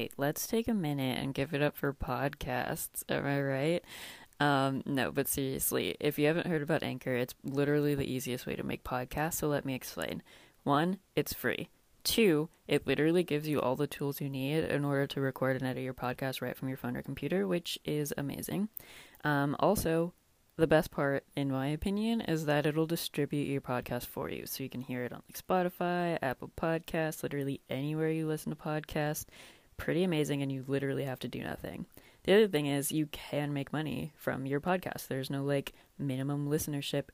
right. Let's take a minute and give it up for podcasts. Am I right? Um, no, but seriously, if you haven't heard about Anchor, it's literally the easiest way to make podcasts. So let me explain. One, it's free. Two, it literally gives you all the tools you need in order to record and edit your podcast right from your phone or computer, which is amazing. Um, also, the best part, in my opinion, is that it'll distribute your podcast for you. So you can hear it on like Spotify, Apple Podcasts, literally anywhere you listen to podcasts. Pretty amazing, and you literally have to do nothing. The other thing is you can make money from your podcast. There's no like minimum listenership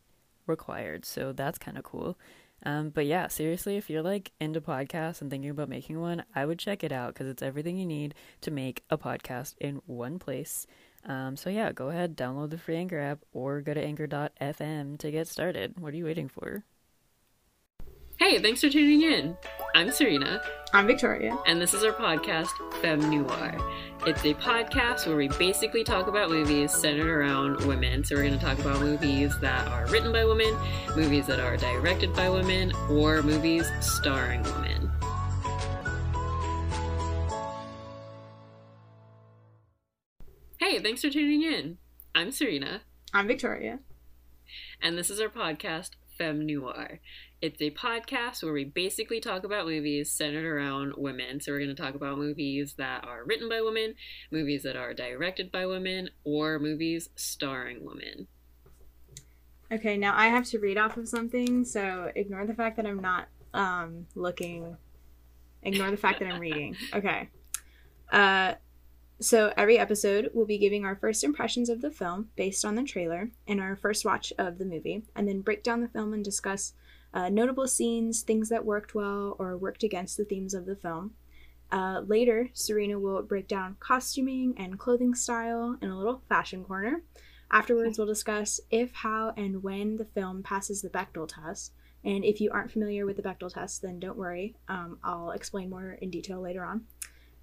required. So that's kind of cool. Um, but yeah, seriously, if you're like into podcasts and thinking about making one, I would check it out because it's everything you need to make a podcast in one place. Um, so yeah, go ahead, download the free Anchor app or go to anchor.fm to get started. What are you waiting for? Hey, thanks for tuning in. I'm Serena. I'm Victoria. And this is our podcast, Femme Noir. It's a podcast where we basically talk about movies centered around women. So we're going to talk about movies that are written by women, movies that are directed by women, or movies starring women. Hey, thanks for tuning in. I'm Serena. I'm Victoria. And this is our podcast, Femme Noir. It's a podcast where we basically talk about movies centered around women. So we're going to talk about movies that are written by women, movies that are directed by women, or movies starring women. Okay, now I have to read off of something, so ignore the fact that I'm not um, looking. Ignore the fact that I'm reading. Okay. Uh, so every episode we'll be giving our first impressions of the film based on the trailer and our first watch of the movie, and then break down the film and discuss uh, notable scenes, things that worked well or worked against the themes of the film. Uh, later, Serena will break down costuming and clothing style in a little fashion corner. Afterwards, we'll discuss if, how, and when the film passes the Bechdel test. And if you aren't familiar with the Bechdel test, then don't worry. Um, I'll explain more in detail later on.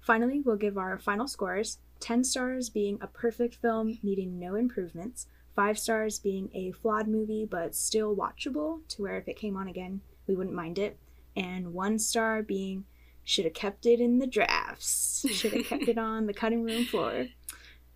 Finally, we'll give our final scores 10 stars being a perfect film needing no improvements, five stars being a flawed movie but still watchable to where if it came on again we wouldn't mind it. And one star being should have kept it in the drafts. Should have kept it on the cutting room floor.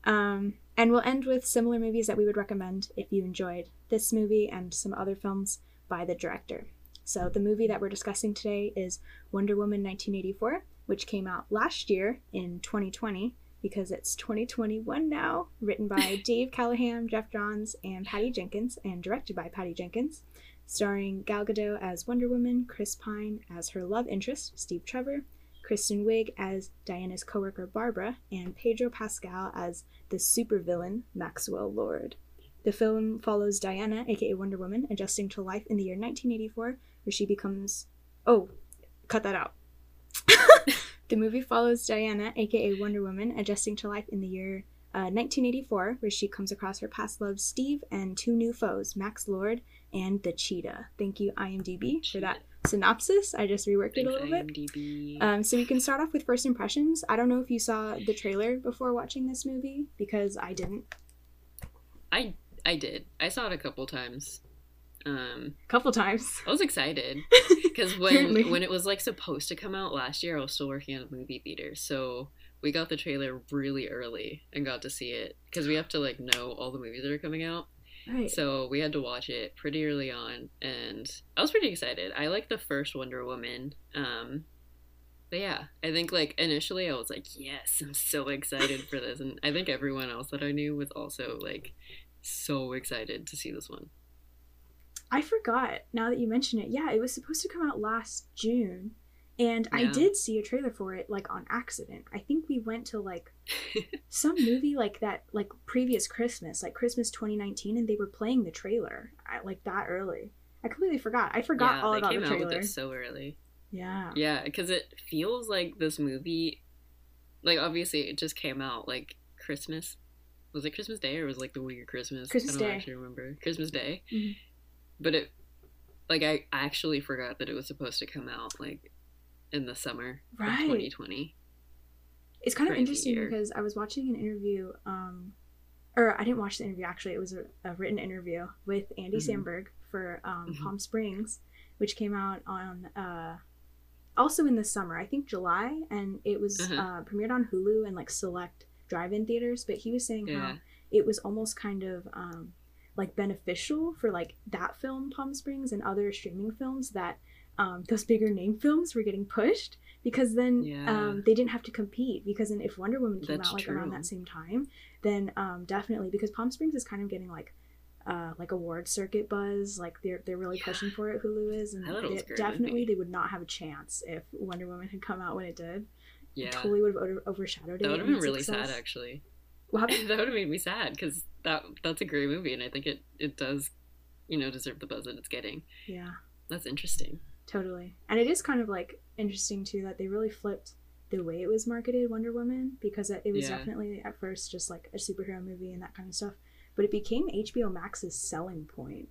Um, and we'll end with similar movies that we would recommend if you enjoyed this movie and some other films by the director. So the movie that we're discussing today is wonder woman 1984 which came out last year in 2020 because it's 2021 now, written by Dave Callaham, Geoff Johns, and Patty Jenkins, and directed by Patty Jenkins, starring Gal Gadot as Wonder Woman, Chris Pine as her love interest, Steve Trevor, Kristen Wiig as Diana's coworker Barbara, and Pedro Pascal as the supervillain Maxwell Lord. The film follows Diana, aka Wonder Woman, adjusting to life in the year 1984, where she becomes. Oh, cut that out. The movie follows Diana, aka Wonder Woman, adjusting to life in the year uh, 1984, where she comes across her past love Steve and two new foes, Max Lord and the Cheetah. Thank you, IMDb, for that synopsis. I just reworked Thanks, it a little IMDb. bit. Um, so we can start off with first impressions. I don't know if you saw the trailer before watching this movie because I didn't. I I did. I saw it a couple times. Um, a couple times. I was excited because when when it was like supposed to come out last year, I was still working at a movie theater, so we got the trailer really early and got to see it because we have to like know all the movies that are coming out. Right. So we had to watch it pretty early on, and I was pretty excited. I like the first Wonder Woman. Um, but yeah, I think like initially I was like, yes, I'm so excited for this, and I think everyone else that I knew was also like so excited to see this one. I forgot now that you mention it. Yeah, it was supposed to come out last June. And yeah. I did see a trailer for it like on accident. I think we went to like some movie like that like previous Christmas, like Christmas 2019 and they were playing the trailer at, like that early. I completely forgot. I forgot yeah, all about the trailer. Out with it so early. Yeah. Yeah, cuz it feels like this movie like obviously it just came out like Christmas. Was it Christmas Day or was it, like the week of Christmas? Christmas I don't Day. actually remember. Christmas Day. Mm-hmm but it like I actually forgot that it was supposed to come out like in the summer right. of 2020. It's kind of interesting year. because I was watching an interview, um, or I didn't watch the interview actually. It was a, a written interview with Andy mm-hmm. Samberg for um, mm-hmm. Palm Springs, which came out on uh, also in the summer. I think July, and it was Uh-huh. uh, premiered on Hulu and like select drive-in theaters. But he was saying Yeah. how it was almost kind of um, like beneficial for like that film Palm Springs and other streaming films that um, those bigger name films were getting pushed because then Yeah. um, they didn't have to compete because then if Wonder Woman came That's out like around that same time then um, definitely because Palm Springs is kind of getting like uh, like award circuit buzz like they're they're really Yeah. pushing for it Hulu is and it it- definitely they would not have a chance if Wonder Woman had come out when it did Yeah. it totally would have over- overshadowed it That would have been really success. sad, actually. Well, that would have made me sad because that that's a great movie, and I think it it does, you know, deserve the buzz that it's getting. yeah That's interesting. Totally. And it is kind of like interesting too that they really flipped the way it was marketed Wonder Woman because it it was Yeah. definitely at first just like a superhero movie and that kind of stuff, but it became HBO Max's selling point.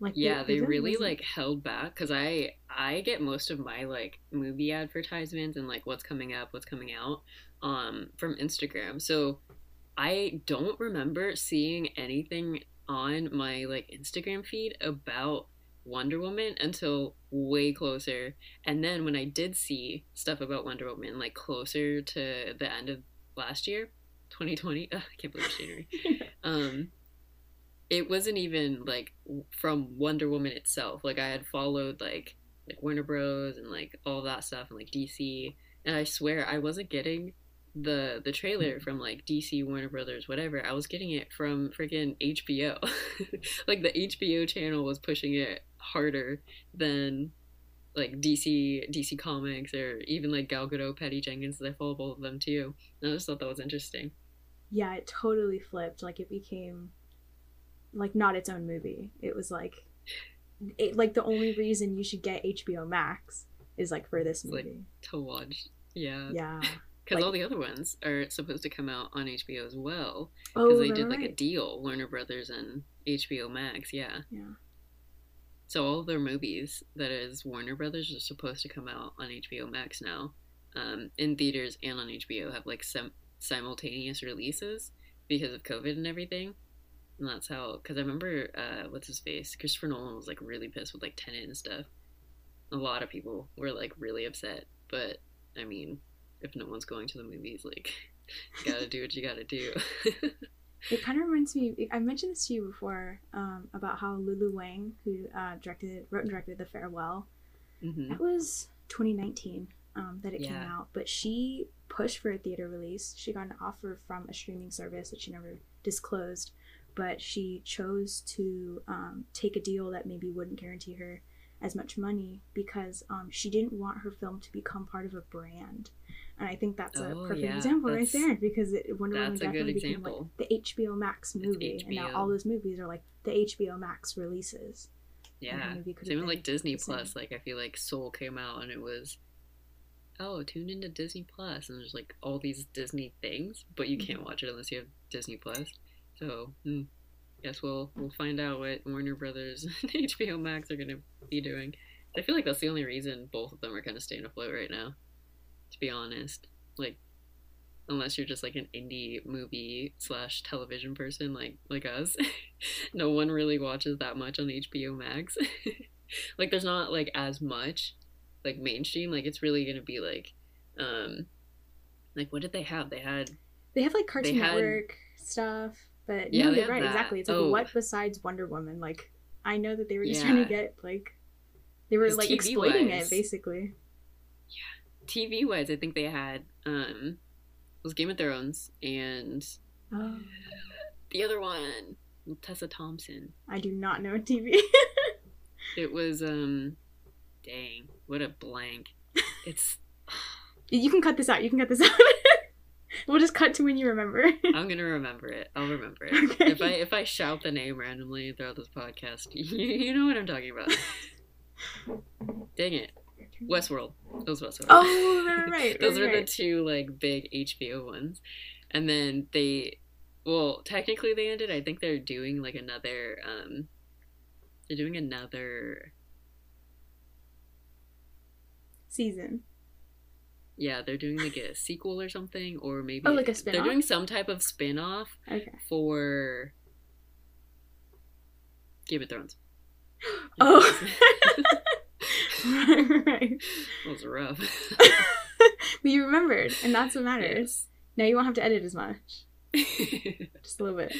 Like Yeah, the they really wasn't- like held back because I I get most of my like movie advertisements and like what's coming up, what's coming out, um, from Instagram. So I don't remember seeing anything on my like Instagram feed about Wonder Woman until way closer. And then when I did see stuff about Wonder Woman like closer to the end of last year, 2020, ugh, I can't believe it's January. um it wasn't even like from Wonder Woman itself. Like I had followed like like Warner Bros and like all that stuff and like DC, and I swear I wasn't getting the the trailer mm. from like DC, Warner Brothers, whatever. I was getting it from freaking HBO. like the HBO channel was pushing it harder than like DC DC Comics or even like Gal Gadot, Patty Jenkins. I follow both of them too. And I just thought that was interesting. Yeah, it totally flipped. Like it became like not its own movie. It was like it like the only reason you should get HBO Max is like for this It's like- movie. To watch, yeah, yeah. Because Like- all the other ones are supposed to come out on HBO as well. Oh, Because they did like a deal, Warner Brothers and HBO Max. Yeah. Yeah. So all their movies that is Warner Brothers are supposed to come out on HBO Max now, um, in theaters and on HBO have like some simultaneous releases because of COVID and everything. And that's how. Because I remember, uh, what's his face? Christopher Nolan was like really pissed with like Tenet and stuff. A lot of people were like really upset, but I mean, if no one's going to the movies, like, you gotta do what you gotta do. It kind of reminds me. I mentioned this to you before um, about how Lulu Wang, who uh, directed, wrote and directed The Farewell, hmm that was 2019 um, that it came out. But she pushed for a theater release. She got an offer from a streaming service that she never disclosed, but she chose to um, take a deal that maybe wouldn't guarantee her as much money because um, she didn't want her film to become part of a brand. And I think that's a Oh, perfect yeah, example right that's- there because it, Wonder Woman that's a good definitely became like the HBO Max movie, and now all those movies are like the HBO Max releases. Yeah. Same with like Disney. Plus. Like I feel like Soul came out and it was oh, tune into Disney Plus and there's like all these Disney things, but you Mm-hmm. can't watch it unless you have Disney Plus. So hmm, guess we'll we'll find out what Warner Brothers and HBO Max are gonna be doing. I feel like that's the only reason both of them are kind of staying afloat right now. To be honest, like unless you're just like an indie movie slash television person like like us no one really watches that much on hbo max like there's not like as much like mainstream like it's really gonna be like um like what did they have they had They have like Cartoon had- Network stuff, but Yeah, no, you're right. that. Exactly. It's like Oh. what besides Wonder Woman? Like I know that they were just trying to get like they were like TV exploiting wise- it basically. Tv wise i think they had um it was game of thrones and Oh, the other one tessa thompson I do not know TV. it was um dang what a blank it's you can cut this out. You can cut this out. we'll just cut to when you remember. I'm gonna remember it. I'll remember it. Okay. If I if I shout the name randomly throughout this podcast, you, you know what I'm talking about. Dang it, Westworld. It was Westworld. Oh, right, right. Those right, were the two like big HBO ones, and then they, well, technically they ended. I think they're doing like another. um They're doing another. season. Yeah, they're doing like a sequel or something, or maybe Oh, like a They're doing some type of spin off Okay. for Game of Thrones. Oh. right. It was rough. but you remembered, and that's what matters. Now you won't have to edit as much. Just a little bit.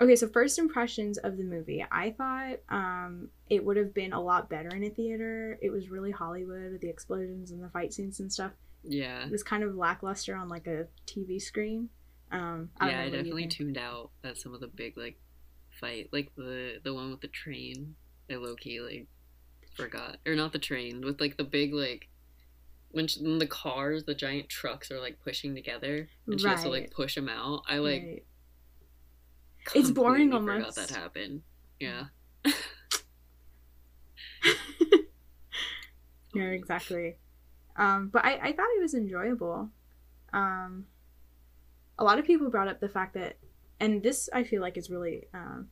Okay, so first impressions of the movie. I thought um, it would have been a lot better in a theater. It was really Hollywood with the explosions and the fight scenes and stuff. Yeah. It was kind of lackluster on like a TV screen. Um, I yeah, I definitely tuned out at some of the big like fight, like the the one with the train. I low key like forgot, or not the train with like the big like when, she, when the cars, the giant trucks are like pushing together, and she has to like push them out. I like. Right. It's boring almost. Forgot that happened. Yeah. yeah, exactly. Um, but I, I thought it was enjoyable. Um, a lot of people brought up the fact that, and this I feel like is really um,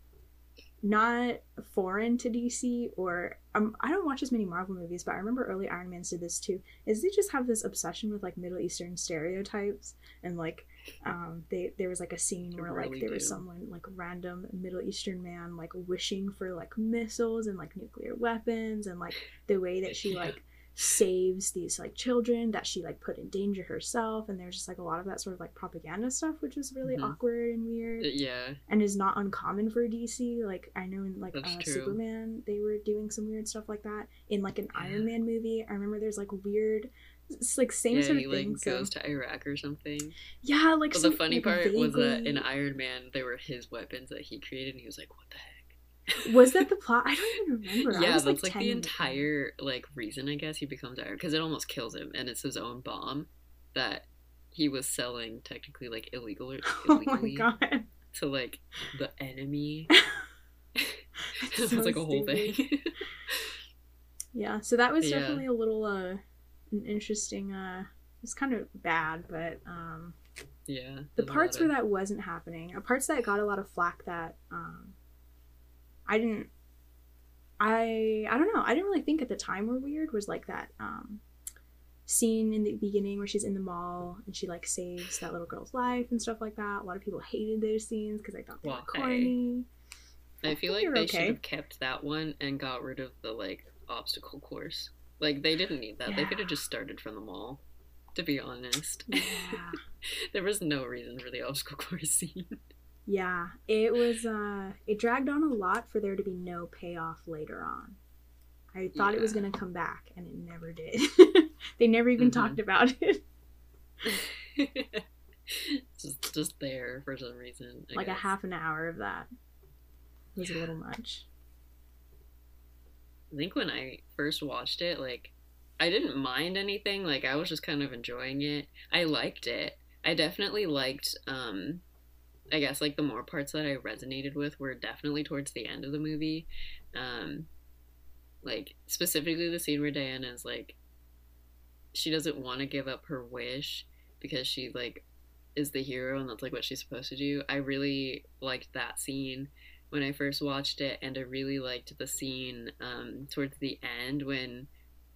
not foreign to DC or um, I don't watch as many Marvel movies, but I remember early Iron Man's did this too. Is they just have this obsession with like Middle Eastern stereotypes and like um they there was like a scene where really like there do. was someone like random Middle Eastern man like wishing for like missiles and like nuclear weapons and like the way that she like saves these like children that she like put in danger herself and there's just like a lot of that sort of like propaganda stuff which is really mm-hmm. awkward and weird uh, yeah and is not uncommon for dc like i know in like uh, superman they were doing some weird stuff like that in like an yeah. iron man movie i remember there's like weird it's like same yeah, sort of he, thing. Like, so. goes to Iraq or something. Yeah, like. But the funny like, part vaguely... was that in Iron Man, they were his weapons that he created, and he was like, "What the heck." Was that the plot? I don't even remember. Yeah, that's like, like the entire like reason I guess he becomes Iron because it almost kills him, and it's his own bomb that he was selling technically like illegal illegally oh to like the enemy. it was so like a whole thing. yeah, so that was yeah. definitely a little uh an interesting uh it's kind of bad, but um yeah. The parts where that wasn't happening, uh, parts that got a lot of flack that um I didn't I I don't know. I didn't really think at the time were weird was like that um scene in the beginning where she's in the mall and she like saves that little girl's life and stuff like that. A lot of people hated those scenes because they thought they were corny. I, I feel like they okay. should have kept that one and got rid of the like obstacle course. Like they didn't need that. Yeah. They could have just started from the mall. To be honest, yeah. there was no reason for the obstacle course scene. Yeah, it was. uh It dragged on a lot for there to be no payoff later on. I thought yeah. it was gonna come back, and it never did. they never even mm-hmm. talked about it. just, just there for some reason. I like guess. a half an hour of that was yeah. a little much. I think when I first watched it, like, I didn't mind anything. Like, I was just kind of enjoying it. I liked it. I definitely liked um I guess like the more parts that I resonated with were definitely towards the end of the movie. Um, like specifically the scene where Diana is like, she doesn't want to give up her wish because she like is the hero and that's like what she's supposed to do. I really liked that scene when I first watched it, and I really liked the scene um, towards the end when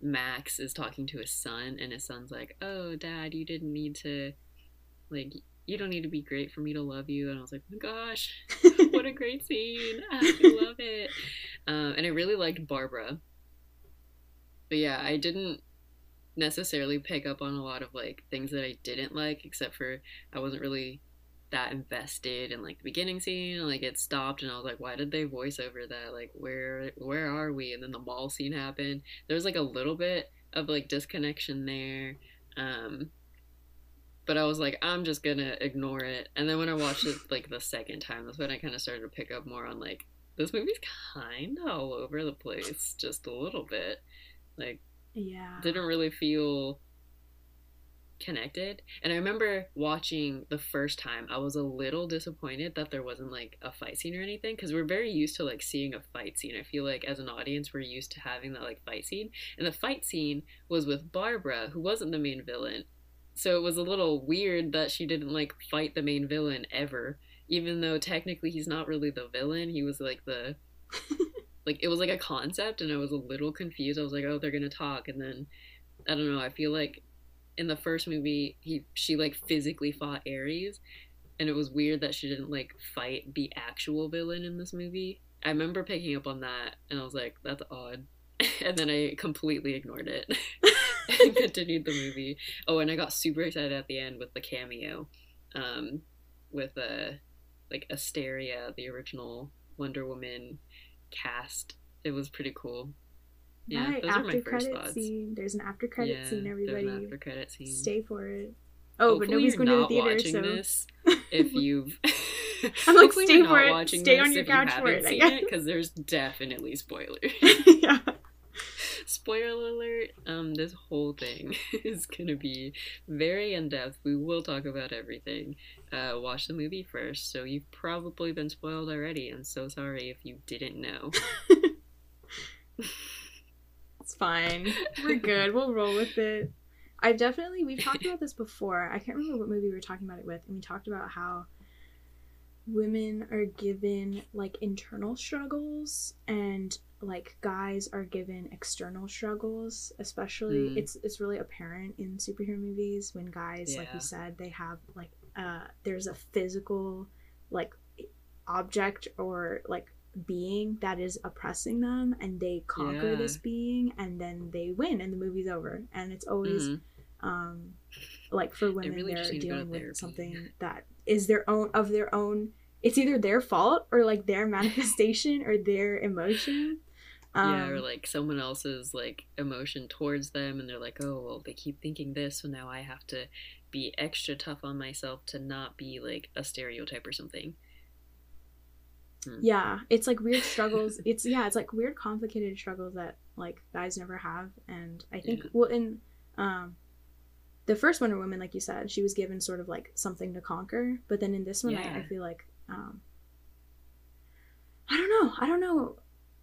Max is talking to his son, and his son's like, "Oh, Dad, you didn't need to like you don't need to be great for me to love you. And I was like, oh my gosh, what a great scene. I love it. Um, and I really liked Barbara. But yeah, I didn't necessarily pick up on a lot of like things that I didn't like, except for I wasn't really that invested in like the beginning scene. Like it stopped, and I was like, why did they voice over that? Like where where are we? And then the mall scene happened. There was like a little bit of like disconnection there. Um, but I was like, I'm just gonna ignore it. And then when I watched it like the second time, that's when I kind of started to pick up more on like this movie's kind of all over the place, just a little bit. Like, yeah, didn't really feel connected. And I remember watching the first time, I was a little disappointed that there wasn't like a fight scene or anything because we're very used to like seeing a fight scene. I feel like as an audience, we're used to having that like fight scene. And the fight scene was with Barbara, who wasn't the main villain so it was a little weird that she didn't like fight the main villain ever, even though technically he's not really the villain. He was like the like it was like a concept and I was a little confused. I was like, "Oh, they're going to talk." And then I don't know, I feel like in the first movie, he she like physically fought Ares, and it was weird that she didn't like fight the actual villain in this movie. I remember picking up on that and I was like, "That's odd." and then I completely ignored it and continued the movie. Oh, and I got super excited at the end with the cameo, um, with a uh, like Asteria, the original Wonder Woman cast. It was pretty cool. Yeah, right, those after are my credit thoughts. scene. There's an after credit yeah, scene. Everybody, after credit scene. Stay for it. Oh, Hopefully but nobody's going to the theater, so this if you've. I'm like, stay for it. Stay on your couch for it. Because there's definitely spoilers. yeah. Spoiler alert, um, this whole thing is gonna be very in depth. We will talk about everything. Uh, watch the movie first, so you've probably been spoiled already. I'm so sorry if you didn't know. it's fine. We're good. We'll roll with it. I definitely we've talked about this before. I can't remember what movie we were talking about it with, and we talked about how women are given like internal struggles and like guys are given external struggles especially mm. it's it's really apparent in superhero movies when guys yeah. like you said they have like uh there's a physical like object or like being that is oppressing them and they conquer yeah. this being and then they win and the movie's over and it's always mm-hmm. um like for women really they're dealing with something that is their own of their own it's either their fault or like their manifestation or their emotion um, yeah, or um, like someone else's like emotion towards them, and they're like, oh, well, they keep thinking this, so now I have to be extra tough on myself to not be like a stereotype or something. Hmm. Yeah, it's like weird struggles. it's yeah, it's like weird, complicated struggles that like guys never have, and I think yeah. well in um the first Wonder Woman, like you said, she was given sort of like something to conquer, but then in this one, yeah. I, I feel like um I don't know, I don't know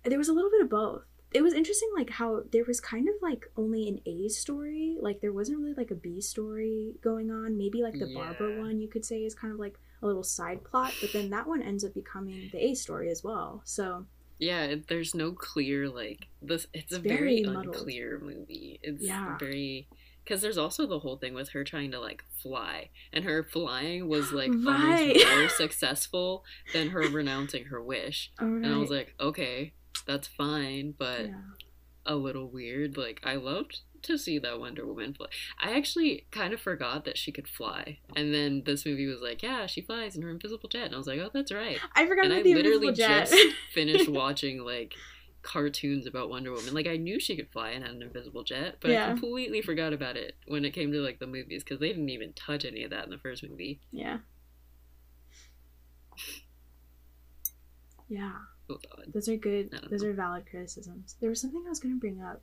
there was a little bit of both it was interesting like how there was kind of like only an a story like there wasn't really like a b story going on maybe like the yeah. barbara one you could say is kind of like a little side plot but then that one ends up becoming the a story as well so yeah there's no clear like this it's a very, very unclear movie it's yeah. very because there's also the whole thing with her trying to like fly and her flying was like right. almost more successful than her renouncing her wish right. and i was like okay that's fine, but yeah. a little weird. Like I loved to see that Wonder Woman fly. I actually kind of forgot that she could fly, and then this movie was like, yeah, she flies in her invisible jet, and I was like, oh, that's right. I forgot and about I the literally just finished watching like cartoons about Wonder Woman. Like I knew she could fly and had an invisible jet, but yeah. I completely forgot about it when it came to like the movies because they didn't even touch any of that in the first movie. Yeah. Yeah. Those are good. Those know. are valid criticisms. There was something I was going to bring up.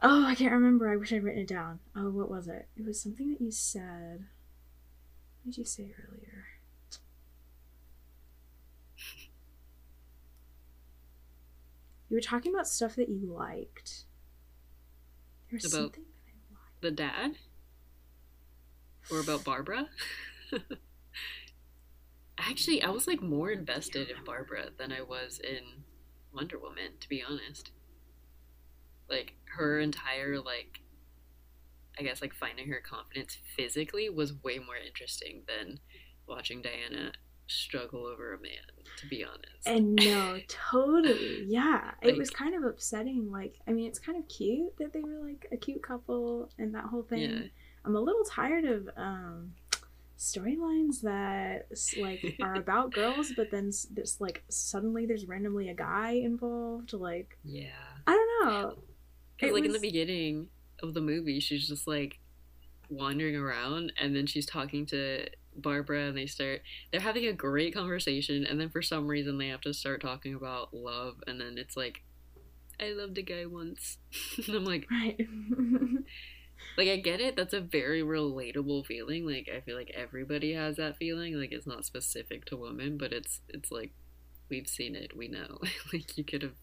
Oh, I can't remember. I wish I'd written it down. Oh, what was it? It was something that you said. What did you say earlier? You were talking about stuff that you liked. There was about something that I liked. The dad? Or about Barbara? Actually, I was like more invested in Barbara than I was in Wonder Woman, to be honest. Like her entire like I guess like finding her confidence physically was way more interesting than watching Diana struggle over a man, to be honest. And no, totally. Yeah. like, it was kind of upsetting. Like, I mean, it's kind of cute that they were like a cute couple and that whole thing. Yeah. I'm a little tired of um storylines that like are about girls but then there's like suddenly there's randomly a guy involved like yeah. I don't know. Because like was... in the beginning of the movie she's just like wandering around and then she's talking to barbara and they start they're having a great conversation and then for some reason they have to start talking about love and then it's like i loved a guy once. And i'm like right like I get it. That's a very relatable feeling. Like I feel like everybody has that feeling. Like it's not specific to women, but it's it's like we've seen it. We know. like you could have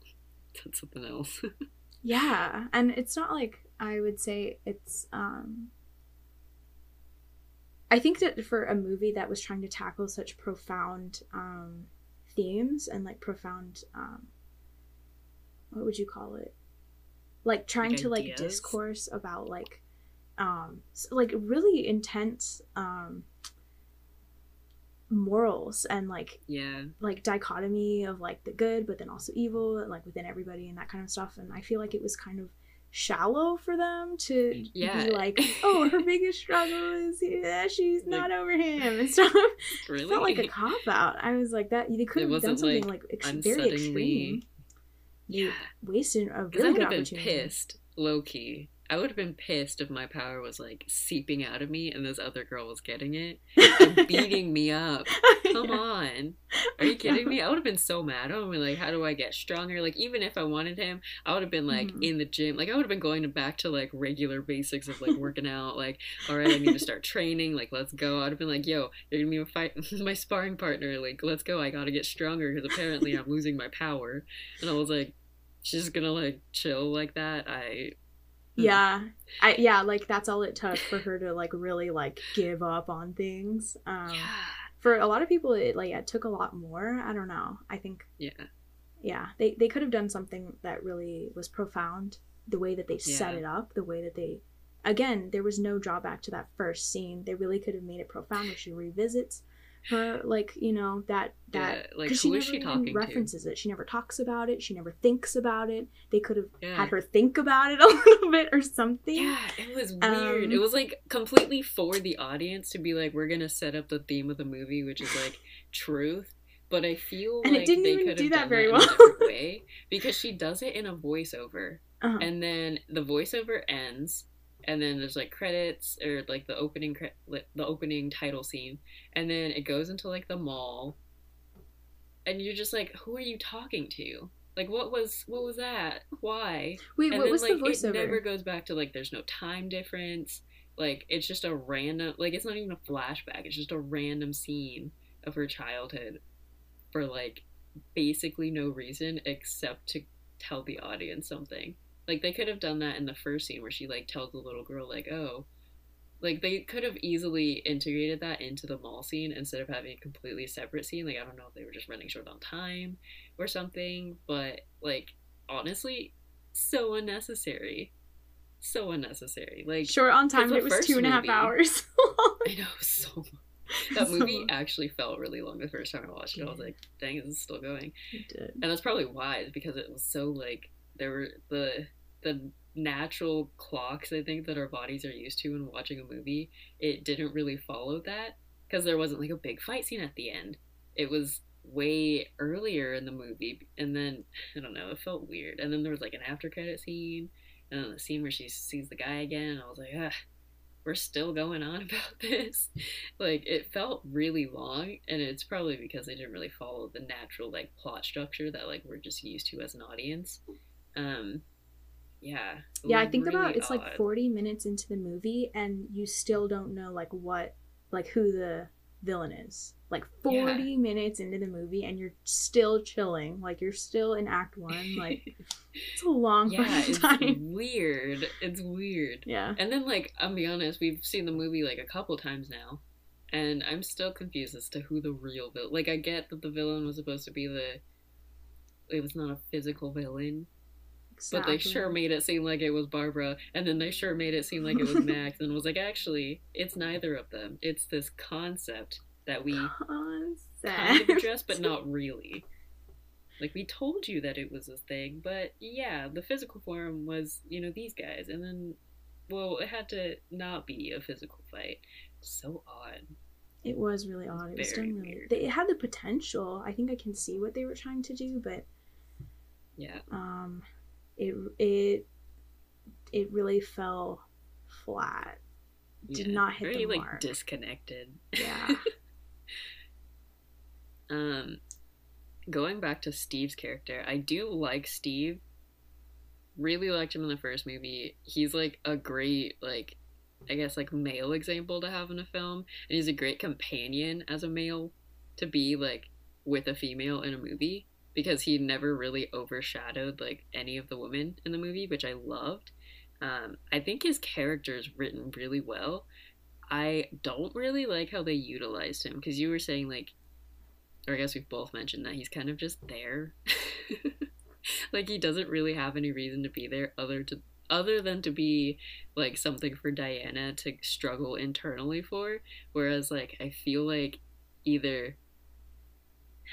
done something else. yeah, and it's not like I would say it's um I think that for a movie that was trying to tackle such profound um themes and like profound um what would you call it? Like trying like to like discourse about like um like really intense um morals and like yeah. like dichotomy of like the good but then also evil like within everybody and that kind of stuff. And i feel like it was kind of shallow for them to Yeah. be like oh her biggest struggle is yeah, she's Like- not over him and stuff. Really? It felt like a cop out i was like that they could have done something like, like, ex- very extreme. Yeah. wasted a really good have been opportunity. pissed low-key i would have been pissed if my power was like seeping out of me and this other girl was getting it and beating me up Come on. Are you kidding me? I would have been so mad. I would have been like, how do I get stronger? Like, even if I wanted him, I would have been like Mhm. in the gym. Like, I would have been going to back to like regular basics of like working out. Like, all right, I need to start training. Like, let's go. I'd have been like, yo, you're gonna be my fight, my sparring partner. Like, let's go. I gotta get stronger because apparently I'm losing my power. And I was like, she's gonna like chill like that. I yeah. I, yeah like that's all it took for her to like really like give up on things. Um yeah, for a lot of people it like it took a lot more. I don't know. I think yeah, yeah. They, they could have done something that really was profound the way that they set it up the way that they again there was no drawback to that first scene. They really could have made it profound where she revisits her like you know that that yeah. Like, who she is never she talking to? references it she never talks about it she never thinks about it they could have Yeah. had her think about it a little bit or something Yeah, it was weird. Um, it was like completely for the audience to be like, we're gonna set up the theme of the movie, which is like truth. But I feel And it didn't even do that very that well. in a different way because she does it in a voiceover, uh-huh. and then the voiceover ends, and then there's like credits or like the opening cre- the opening title scene, and then it goes into like the mall, and you're just like, who are you talking to? Like what was what was that? Why? wait and what then was like the voiceover it never goes back to like there's no time difference like it's just a random like it's not even a flashback it's just a random scene of her childhood for like basically no reason except to tell the audience something like they could have done that in the first scene where she like tells the little girl like oh like they could have easily integrated that into the mall scene instead of having a completely separate scene. Like i don't know if they were just running short on time or something but like honestly so unnecessary. So unnecessary. Like short on time it was two and a half movie- hours i know so much that movie actually felt really long the first time i watched it. I was like dang this is still going. It did. and that's probably wise because it was so like there were the the natural clocks I think that our bodies are used to when watching a movie. It didn't really follow that because there wasn't like a big fight scene at the end. It was way earlier in the movie, and then I don't know, it felt weird. And then there was like an after credit scene, and then the scene where she sees the guy again. And I was like, ah, we're still going on about this. like it felt really long, and it's probably because they didn't really follow the natural like plot structure that like we're just used to as an audience. Um, yeah. yeah i think about really it's like 40 minutes into the movie and you still don't know like what like who the villain is like 40 minutes into the movie and you're still chilling like you're still in act one like it's a long yeah, it's time weird. It's weird. yeah And then, like, I'm be honest, we've seen the movie like a couple times now, and I'm still confused as to who the real villain. Like, I get that the villain was supposed to be the. It was not a physical villain, but they sure made it seem like it was Barbara, and then they sure made it seem like it was Max, and was like, actually, it's neither of them. It's this concept that we kind of Concept. address, but not really. Like we told you that it was a thing, but yeah, the physical form was, you know, these guys, and then, well, it had to not be a physical fight. So odd. It was really odd. It was done really. weird. They, it had the potential. I think I can see what they were trying to do, but Yeah, um, it it it really fell flat. Did yeah. not hit very the like mark. disconnected. Yeah. Um, going back to Steve's character, I do like Steve. Really liked him in the first movie. He's like a great like, I guess like male example to have in a film, and he's a great companion as a male to be like with a female in a movie because he never really overshadowed like any of the women in the movie, which I loved. Um, I think his character is written really well. I don't really like how they utilized him because you were saying like or I guess we've both mentioned that he's kind of just there. like he doesn't really have any reason to be there other to other than to be like something for Diana to struggle internally for. Whereas like I feel like either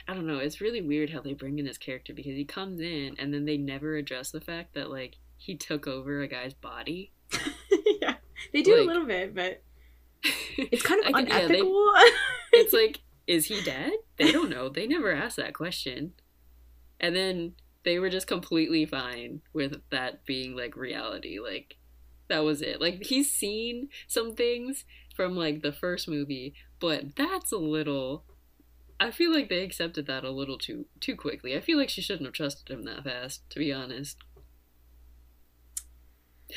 I don't know, it's really weird how they bring in this character because he comes in and then they never address the fact that like he took over a guy's body. yeah. They do Like- a little bit, but it's kind of can- yeah, they- unethical. it's like, is he dead? They don't know. They never asked that question. And then they were just completely fine with that being like reality. Like that was it. Like he's seen some things from like the first movie, but that's a little I feel like they accepted that a little too too quickly. I feel like she shouldn't have trusted him that fast, to be honest.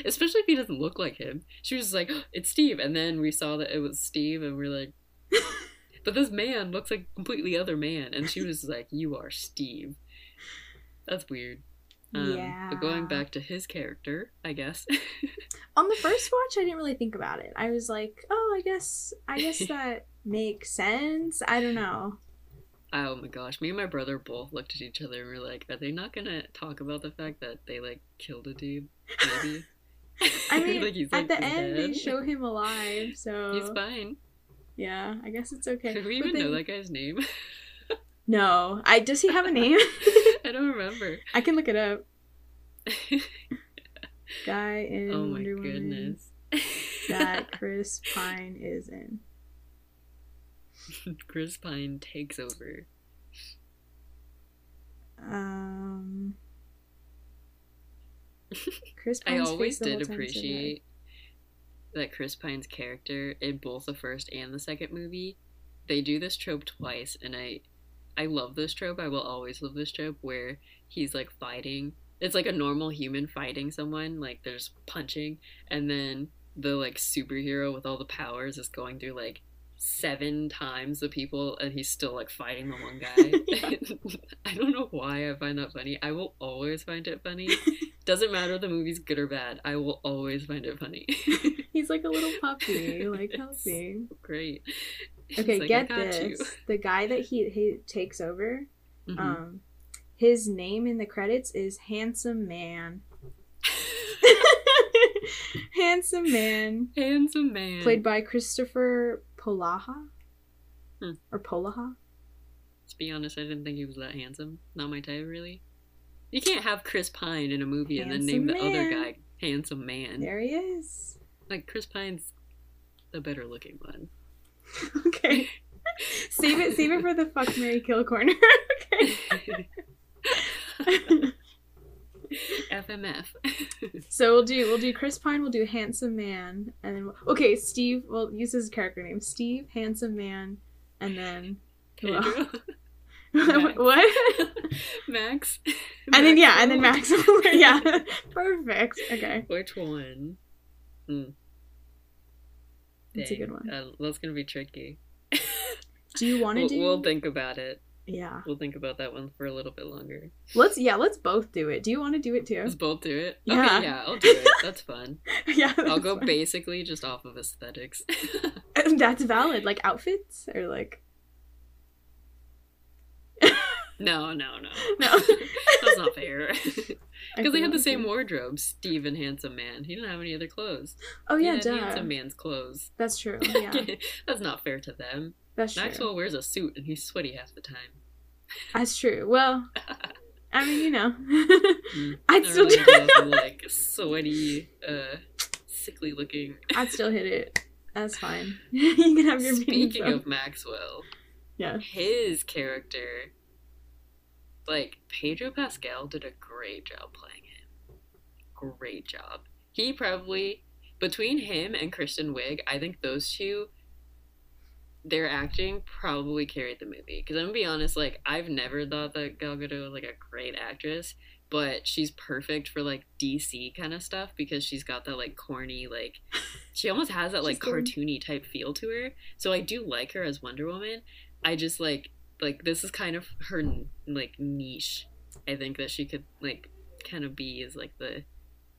Especially if he doesn't look like him. She was just like, it's Steve. And then we saw that it was Steve, and we're like, but this man looks like a completely other man. And she was like, you are Steve. That's weird. Um, yeah. But going back to his character, I guess. on the first watch, I didn't really think about it. I was like, oh, I guess, I guess that makes sense. I don't know. Oh my gosh. Me and my brother both looked at each other and were like, are they not to talk about the fact that they like killed a dude? Maybe. I mean, Like, at like, the end, they show him alive, so He's fine. yeah, I guess it's okay. Did we even know that guy's name? No, I does he have a name? I don't remember. I can look it up. Guy oh in oh my Wonder Woman goodness. that Chris Pine is in. Chris Pine takes over. Um, Chris I always did whole time said appreciate that Chris Pine's character in both the first and the second movie. They do this trope twice, and I, I love this trope. I will always love this trope where he's like fighting. It's like a normal human fighting someone. Like there's punching, and then the like superhero with all the powers is going through like seven times the people, and he's still like fighting the one guy. I don't know why I find that funny. I will always find it funny. Doesn't matter if the movie's good or bad. I will always find it funny. He's like a little puppy, like helping. Great. Okay, like, get this. you. The guy that he, he takes over, Mhm. um, his name in the credits is Handsome Man. Handsome Man, Handsome man. played by Kristoffer Polaha, Hmm. or Polaha. To be honest, I didn't think he was that handsome. Not my type, really. You can't have Chris Pine in a movie and then name the other guy handsome man. There he is. Like Chris Pine's the better looking one. okay, save it. Save it for the fuck Mary Kill corner. okay. FMF. So we'll do we'll do Chris Pine, we'll do handsome man, and then okay, Steve. We'll use his character name, Steve, handsome man, and then Pedro. what? Max. And then yeah, and then Max. yeah, perfect. Okay, Which one? Hmm. that's a good one. Uh, that's gonna be tricky. Do you want to We'll, do? we'll think about it. Yeah, We'll think about that one for a little bit longer. let's yeah, let's both do it. Do you want to do it too? Let's both do it. Yeah. Okay, yeah, I'll do it. That's fun. yeah, I'll go fine. basically just off of aesthetics. That's valid. Like outfits or like no, no, no. no. That's not fair. Because they had the same wardrobe, Steve and Handsome Man. He didn't have any other clothes. Oh He yeah, had duh. Handsome Man's clothes. That's true. Yeah, That's not fair to them. That's true. Maxwell wears a suit and he's sweaty half the time. That's true. Well, I mean, you know, Mm. I'd still really love it. like sweaty, uh, sickly looking. I'd still hit it. That's fine. you can have your Speaking of Maxwell, yeah, his character, like Pedro Pascal, did a great job playing him. Great job. He probably between him and Kristen Wiig, I think those two, their acting probably carried the movie. Because I'm gonna be honest, like I've never thought that Gal Gadot was like a great actress, but she's perfect for like DC kind of stuff because she's got that like corny like she almost has that like cartoony type feel to her. So I do like her as Wonder Woman. I just like like this is kind of her like niche. I think that she could like kind of be is like the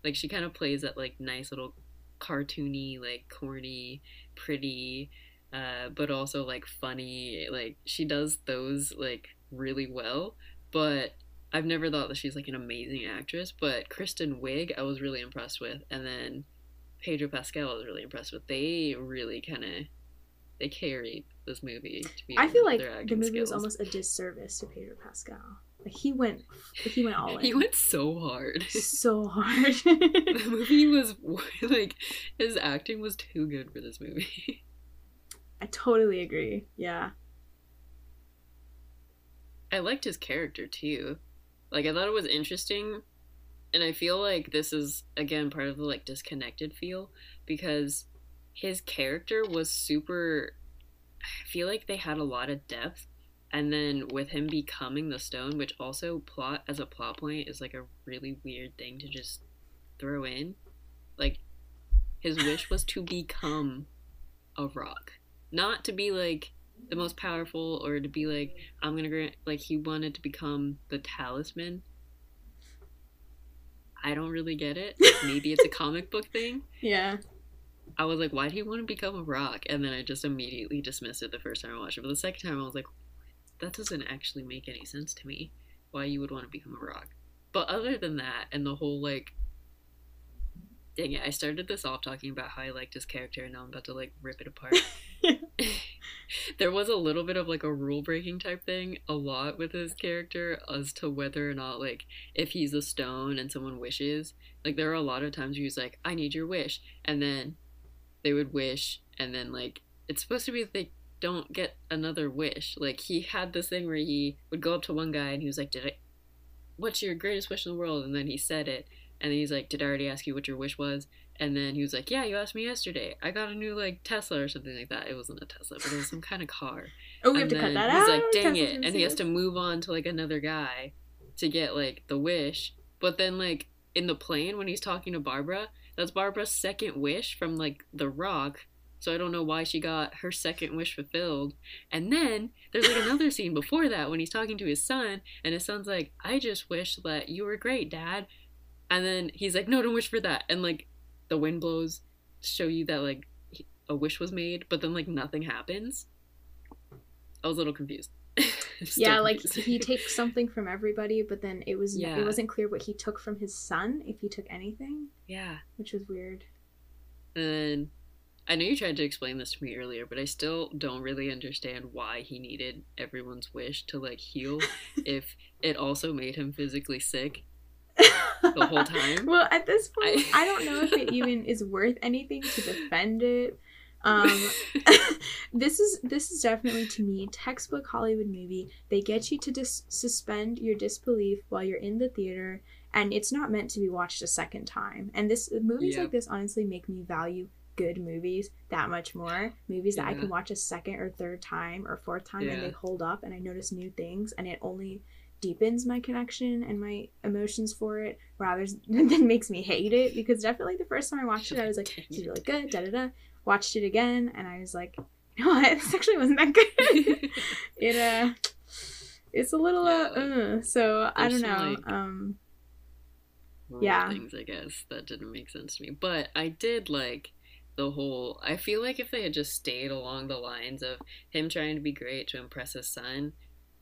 like she kind of plays that like nice little cartoony like corny pretty uh but also like funny like she does those like really well but I've never thought that she's like an amazing actress but Kristen Wiig I was really impressed with and then Pedro Pascal I was really impressed with they really kind of they carried this movie. To be I feel like the movie was almost a disservice to Pedro Pascal. Like he went, he went all in. He went so hard. so hard. the movie was like his acting was too good for this movie. I totally agree. Yeah. I liked his character too. Like I thought it was interesting and I feel like this is again part of the like disconnected feel because his character was super I feel like they had a lot of depth and then with him becoming the stone which also plot as a plot point is like a really weird thing to just throw in like his wish was to become a rock not to be like the most powerful or to be like i'm gonna grant like he wanted to become the talisman i don't really get it maybe it's a comic book thing Yeah. I was like, why do you want to become a rock? And then I just immediately dismissed it the first time I watched it. But the second time I was like, that doesn't actually make any sense to me. Why you would want to become a rock. But other than that, and the whole like dang it, I started this off talking about how I liked his character and now I'm about to like rip it apart. there was a little bit of like a rule breaking type thing a lot with his character as to whether or not like if he's a stone and someone wishes. Like there are a lot of times where he's like i need your wish and then they would wish and then like it's supposed to be that they don't get another wish. Like he had this thing where he would go up to one guy and he was like did i what's your greatest wish in the world? And then he said it and then he's like did i already ask you what your wish was and then he was like yeah you asked me yesterday i got a new like tesla or something like that it wasn't a tesla but it was some kind of car Oh, we have to cut that he's out. He's like, dang Tesla's it. And he has to move on to like another guy to get like the wish. But then like in the plane when he's talking to Barbara, that's Barbara's second wish from like the rock. So I don't know why she got her second wish fulfilled. And then there's like another scene before that when he's talking to his son, and his son's like, I just wish that you were great, Dad. And then he's like, No, don't wish for that. And like the wind blows show you that like a wish was made, but then like nothing happens. I was a little confused. Yeah, like he takes something from everybody, but then it was Yeah. it wasn't clear what he took from his son if he took anything, yeah. which was weird. And I know you tried to explain this to me earlier, but I still don't really understand why he needed everyone's wish to like heal if it also made him physically sick. The whole time? well, at this point, I- I... don't know if it even is worth anything to defend it. Um, this is this is definitely to me textbook Hollywood movie. They get you to dis- suspend your disbelief while you're in the theater, and it's not meant to be watched a second time. And this movies Yeah. like this honestly make me value good movies that much more. Movies that I can watch a second or third time or fourth time and they hold up, and I notice new things, and it only deepens my connection and my emotions for it rather than makes me hate it because definitely the first time I watched it I was like this is really good da da da watched it again and I was like you know what this actually wasn't that good it uh it's a little uh, Yeah. uh so I don't know like- um Yeah. things, I guess, that didn't make sense to me. But I did like the whole. I feel like if they had just stayed along the lines of him trying to be great to impress his son,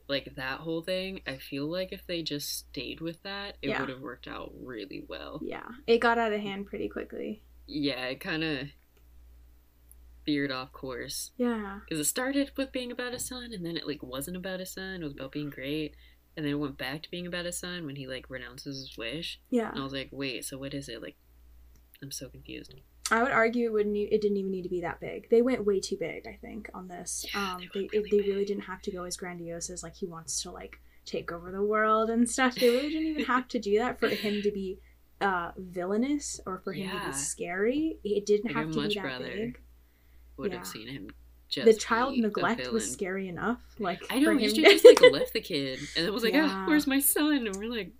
like that whole thing, I feel like if they just stayed with that, it Yeah. would have worked out really well. yeah it got out of hand pretty quickly Yeah, it kind of veered off course yeah because it started with being about his son, and then it like wasn't about his son. It was about being great. And then it went back to being about his son when he like renounces his wish. yeah And I was like, wait, so what is it? Like, I'm so confused. I would argue it wouldn't it didn't even need to be that big. They went way too big I think on this. Yeah, um they they really they really didn't have to go as grandiose as like he wants to like take over the world and stuff. They really didn't even have to do that for him to be uh villainous or for him to be scary. It didn't Like, have to be that big. Would Yeah. have seen him just the child neglect was scary enough like I know he should just like left the kid, and it was like, Yeah. ah, where's my son? And we're like,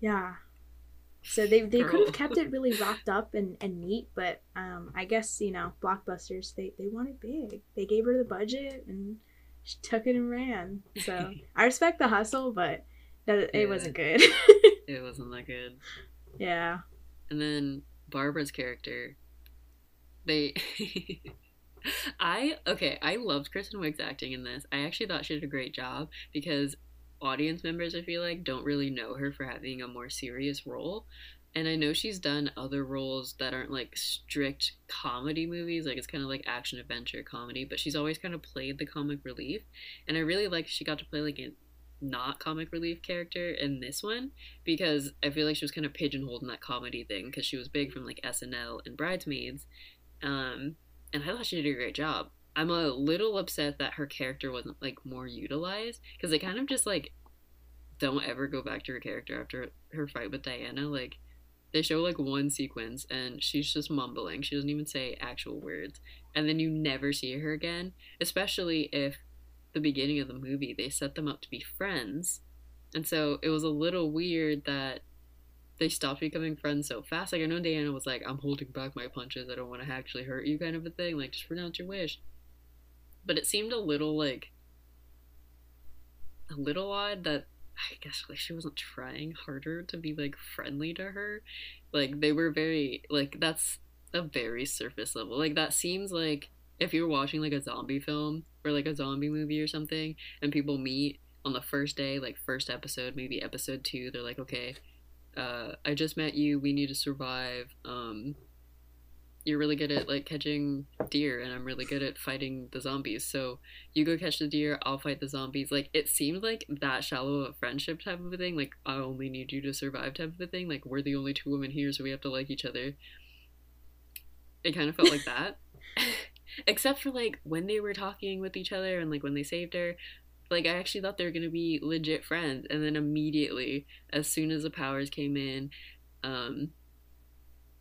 yeah so they they could have kept it really wrapped up and, and neat but um i guess you know blockbusters they they want it big they gave her the budget and she took it and ran so i respect the hustle but that it Yeah. wasn't good it wasn't that good. yeah And then Barbara's character, they. I okay. I loved Kristen Wiig's acting in this. I actually thought she did a great job because audience members, I feel like, don't really know her for having a more serious role, And I know she's done other roles that aren't like strict comedy movies, like it's kind of like action adventure comedy, but she's always kind of played the comic relief. And I really like she got to play like a not comic relief character in this one because I feel like she was kind of pigeonholed in that comedy thing because she was big from like SNL and Bridesmaids. Um, and I thought she did a great job. I'm a little upset that her character wasn't like more utilized because they kind of just like don't ever go back to her character after her fight with Diana. Like they show like one sequence and she's just mumbling. She doesn't even say actual words. And then you never see her again, especially if the beginning of the movie they set them up to be friends. And so it was a little weird that they stopped becoming friends so fast. Like I know Diana was like, "I'm holding back my punches. I don't want to actually hurt you," kind of a thing. Like just pronounce your wish. But it seemed a little like a little odd that I guess like she wasn't trying harder to be like friendly to her. Like they were very like that's a very surface level. Like that seems like if you're watching like a zombie film or like a zombie movie or something and people meet on the first day, like first episode, maybe episode 2, they're like, "Okay, uh I just met you. We need to survive. Um you're really good at like catching deer and I'm really good at fighting the zombies. So you go catch the deer, I'll fight the zombies. Like it seemed like that shallow of a friendship type of a thing. Like I only need you to survive type of a thing. Like we're the only two women here, so we have to like each other. It kind of felt like that. Except for like when they were talking with each other and like when they saved her. Like I actually thought they were gonna be legit friends, and then immediately, as soon as the powers came in, um,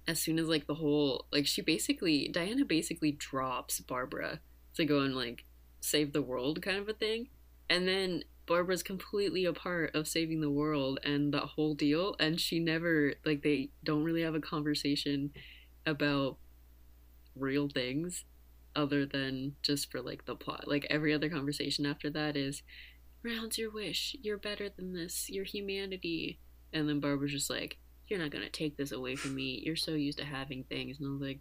as soon as like the whole like she basically Diana basically drops Barbara to go and like save the world kind of a thing. And then Barbara's completely a part of saving the world and that whole deal and she never like they don't really have a conversation about real things other than just for like the plot. Like every other conversation after that is rounds your wish, you're better than this, you're humanity. And then Barbara's just like, you're not gonna take this away from me. You're so used to having things, and I was like,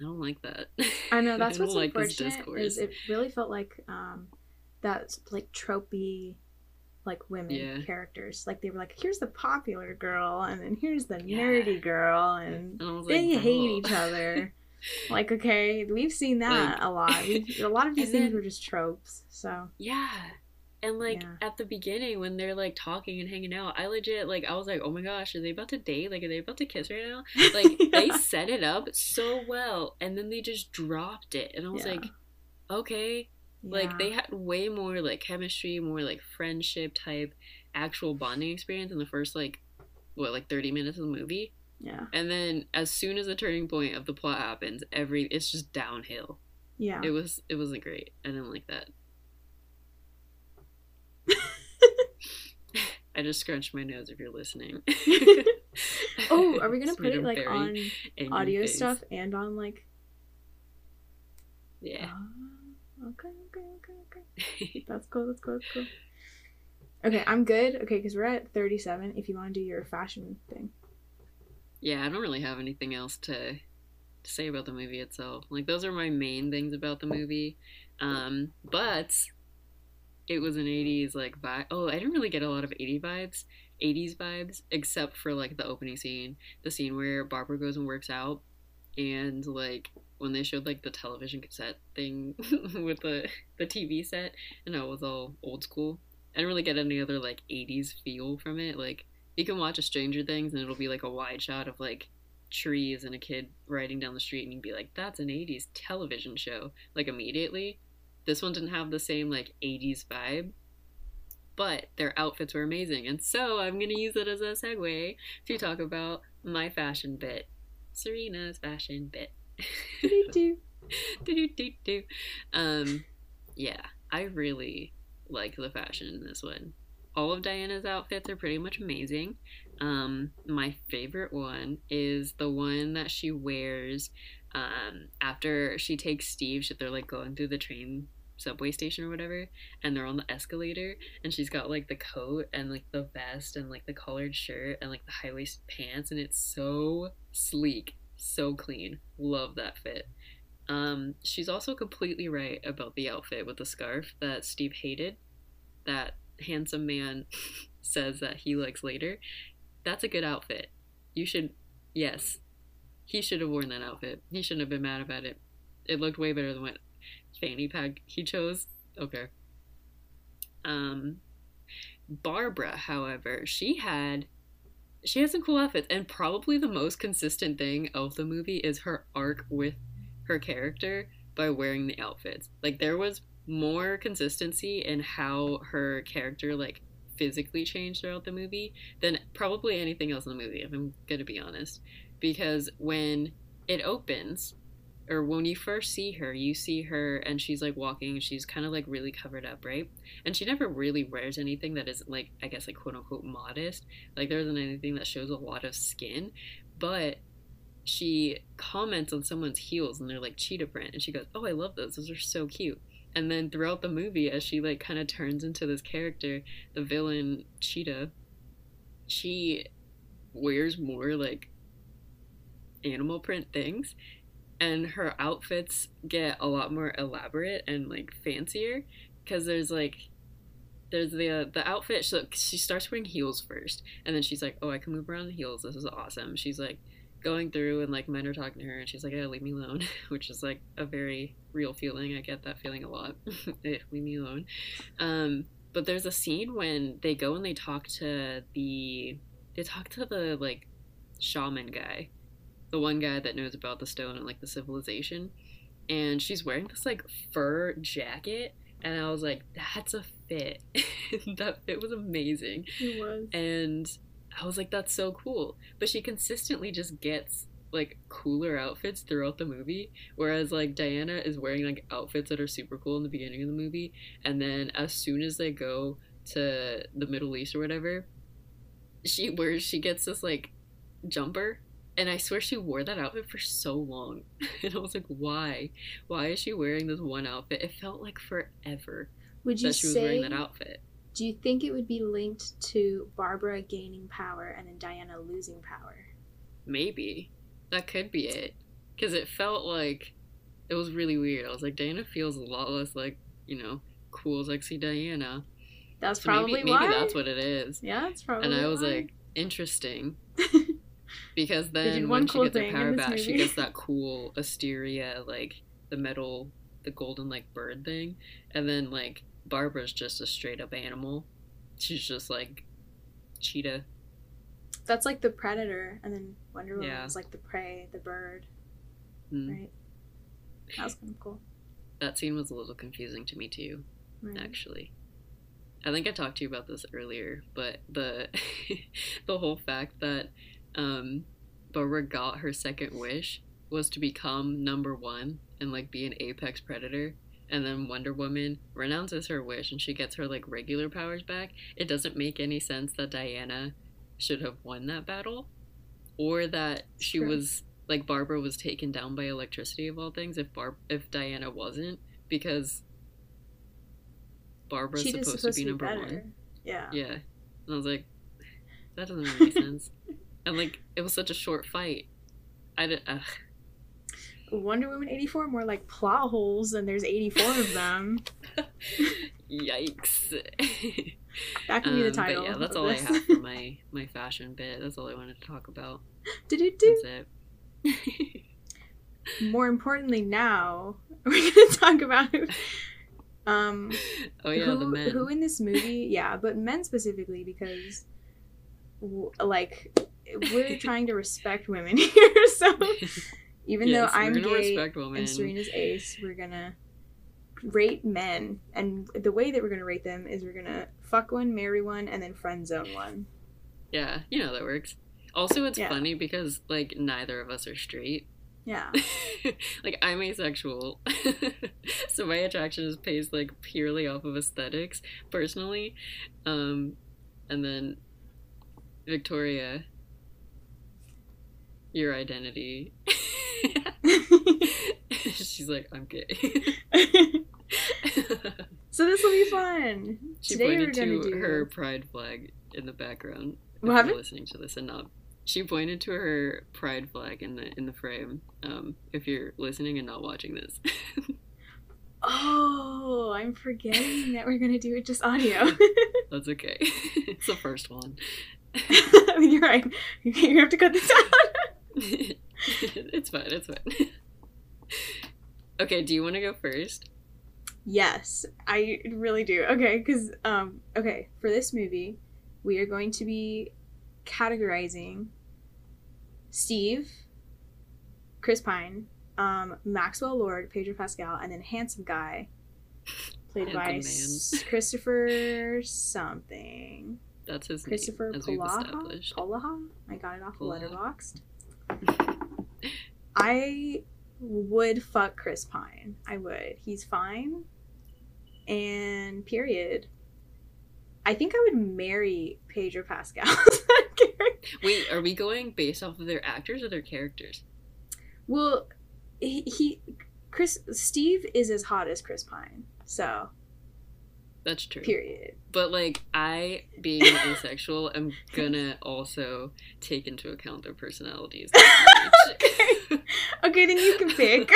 I don't like that. I know that's I what's like unfortunate is it really felt like um, that like tropey like women yeah. characters. Like they were like, here's the popular girl, and then here's the nerdy yeah. girl, and, and they like, hate each other. like okay, we've seen that like, a lot. We've, a lot of these things then, were just tropes. So yeah, and like yeah. at the beginning when they're like talking and hanging out, I legit like I was like, oh my gosh, are they about to date? Like, are they about to kiss right now? Like yeah. they set it up so well, and then they just dropped it, and I was yeah. like, okay, like they had way more like chemistry, more like friendship type, actual bonding experience in the first like what like thirty minutes of the movie. Yeah. And then as soon as the turning point of the plot happens, every it's just downhill. Yeah. It was it wasn't great. I didn't like that. I just scrunched my nose if you're listening. oh, are we gonna put it like on audio face. stuff and on like? Yeah. Uh, okay, okay, okay, okay. that's cool. That's cool. That's cool. Okay, I'm good. Okay, because we're at 37. If you want to do your fashion thing. Yeah, I don't really have anything else to, to say about the movie itself. Like those are my main things about the movie. Um, but it was an 80s like vibe. Oh, I didn't really get a lot of 80 vibes, 80s vibes, except for like the opening scene, the scene where Barbara goes and works out, and like when they showed like the television cassette thing with the the TV set, and it was all old school. I didn't really get any other like 80s feel from it. Like you can watch a Stranger Things and it'll be like a wide shot of like trees and a kid riding down the street and you'd be like that's an 80s television show like immediately this one didn't have the same like 80s vibe, but their outfits were amazing. And so I'm going to use it as a segue to talk about my fashion bit. Serena's fashion bit. do do do do Um yeah, I really like the fashion in this one. All of Diana's outfits are pretty much amazing. Um, my favorite one is the one that she wears um, after she takes Steve. They're like going through the train subway station or whatever and they're on the escalator and she's got like the coat and like the vest and like the collared shirt and like the high waist pants and it's so sleek so clean love that fit um she's also completely right about the outfit with the scarf that steve hated that handsome man says that he likes later that's a good outfit You should. Yes, he should have worn that outfit. He shouldn't have been mad about it. It looked way better than what fanny pack he chose. Okay. Um, Barbara, however, she had she has some cool outfits, and probably the most consistent thing of the movie is her arc with her character by wearing the outfits. Like there was more consistency in how her character like physically changed throughout the movie than probably anything else in the movie, if I'm gonna be honest. Because when it opens, or when you first see her, you see her and she's like walking, she's kind of like really covered up, right? And she never really wears anything that isn't like, I guess, like quote unquote modest. Like there isn't anything that shows a lot of skin, but she comments on someone's heels and they're like cheetah print. And she goes, Oh, I love those. Those are so cute. And then throughout the movie, as she like kind of turns into this character, the villain cheetah, she wears more like animal print things and her outfits get a lot more elaborate and like fancier because there's like there's the uh, the outfit so she starts wearing heels first and then she's like oh i can move around in heels. This is awesome. She's like going through and like men are talking to her and she's like yeah leave me alone which is like a very real feeling. I get that feeling a lot. Leave me alone. Um but there's a scene when they go and they talk to the they talk to the like shaman guy the one guy that knows about the stone and like the civilization. And she's wearing this like fur jacket. And i was like that's a fit. That fit was amazing. It was. and i was like that's so cool. But she consistently just gets like cooler outfits throughout the movie. Whereas like diana is wearing like outfits that are super cool in the beginning of the movie. And then as soon as they go to the middle east or whatever she wears she gets this like jumper and I swear she wore that outfit for so long. And I was like, why? Why is she wearing this one outfit? It felt like forever Would you that she was say? wearing that outfit. Do you think it would be linked to Barbara gaining power and then Diana losing power? Maybe. That could be it. Because it felt like it was really weird. I was like, Diana feels a lot less like, you know, cool, sexy Diana. That's So probably maybe, why. maybe that's what it is. Yeah, that's probably. Why. And I was why. like, interesting. Because then when she cool gets her power back, she gets that cool Asteria, like the metal, the golden like bird thing, and then like Barbara's just a straight up animal. She's just like cheetah. that's like the predator, and then Wonder Woman Yeah. was like the prey, the bird, Mm. right? That was kind of cool. That scene was a little confusing to me too, Right. actually. I think I talked to you about this earlier, but the the whole fact that um, Barbara got her second wish was to become number one and like be an apex predator, and then Wonder Woman renounces her wish and she gets her like regular powers back. It doesn't make any sense that Diana should have won that battle, or that she True. was like Barbara was taken down by electricity of all things. If Barb if Diana wasn't, because Barbara's Cheetah's supposed, to be number one. Yeah. Yeah. And I was like, that doesn't make any sense. And like, it was such a short fight. I did. Ugh. Wonder Woman 84 more like plot holes and there's 84 of them. Yikes. That can be the Um, title. Yeah, that's all this. I have for my my fashion bit. That's all I wanted to talk about. Do-do-do. That's it. More importantly, now we're gonna talk about um oh yeah, who the men. who in this movie. Yeah, but men specifically because like we're trying to respect women here. So even Yes, though I'm gay and Serena's ace, we're gonna rate men, and the way that we're gonna rate them is we're gonna fuck one, marry one, and then friend zone one. Yeah, you know that works. Also, it's Yeah. funny because like neither of us are straight. Yeah. like I'm asexual, so my attraction is based like purely off of aesthetics, personally. Um, and then Victoria, your identity. She's like, I'm gay. so this will be fun. she Today pointed gonna do her pride flag in the background. What happened? listening to this and not. She pointed to her pride flag in the in the frame. Um, if you're listening and not watching this, Oh, I'm forgetting that we're gonna do it just audio. that's okay. it's the first one. You're right. You have to cut this out. it's fine. It's fine. okay, do you want to go first? Yes, I really do. Okay, because um, okay, for this movie, we are going to be categorizing Steve, Chris Pine, um, Maxwell Lord, Pedro Pascal, and then handsome guy, played by Kristoffer something. That's his Kristoffer name, Polaha. Polaha. I got it off of Polaha. Letterboxd. I would fuck Chris Pine. I would. He's fine. And period. I think I would marry Pedro Pascal. Wait, are we going based off of their actors or their characters? well, he, he Chris Steve is as hot as Chris Pine. So, That's true. period. But like I, being asexual, am gonna also take into account their personalities. okay. okay, then you can pick.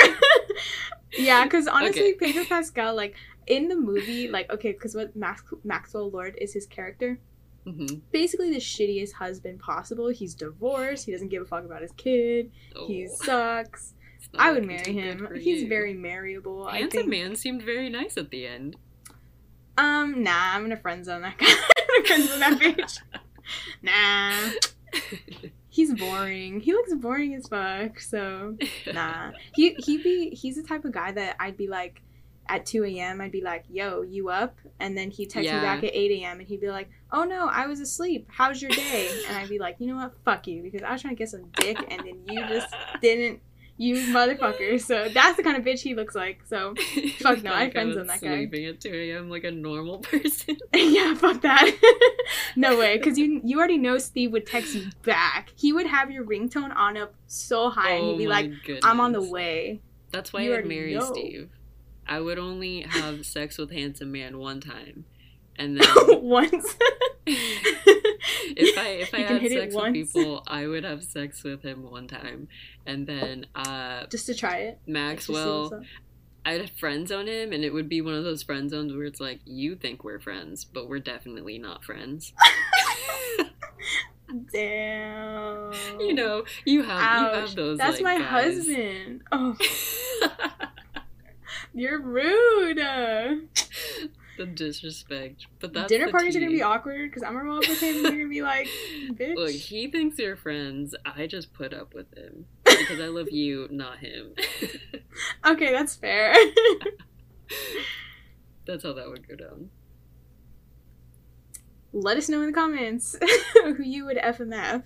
yeah, because honestly, Okay. Pedro Pascal, like in the movie, like okay, because what Max- Maxwell Lord is his character, hmm basically the shittiest husband possible. He's divorced. He doesn't give a fuck about his kid. Oh, He sucks. I would marry him. He's you. very marryable. I Handsome man seemed very nice at the end. Um, nah, I'm gonna friend zone that guy. I'm gonna friend zone that bitch. Nah, he's boring. He looks boring as fuck. So nah, he he be he's the type of guy that I'd be like. At 2 a.m., I'd be like, yo, you up? And then he'd text Yeah. me back at 8 a.m. and he'd be like, oh no, I was asleep. How's your day? And I'd be like, you know what? Fuck you. Because I was trying to get some dick and then you just didn't, you motherfucker. So that's the kind of bitch he looks like. So Fuck no, I Like friend was zone that guy. Sleeping at 2 a.m. like a normal person. yeah, fuck that. no way, because you you already know Steve would text you back. He would have your ringtone on up so high, and oh he'd be oh my like, "I'm on the way." That's why You I'd marry know. Steve. I would only have sex with handsome man one time, and then Once. if I if I You had sex with people, I would have sex with him one time, and then uh, just to try it. Maxwell. I'd friend zone him, and it would be one of those friend zones where it's like you think we're friends, but we're definitely not friends. Damn. you know, you have you have those. That's like, my guys. husband. Oh, you're rude. The disrespect, but that's dinner parties are gonna be awkward because I'm gonna roll up with him. and You're gonna be like, bitch. Look, he thinks you're friends. I just put up with him because I love you, not him. okay, that's fair. That's how that would go down. Let us know in the comments who you would FMF.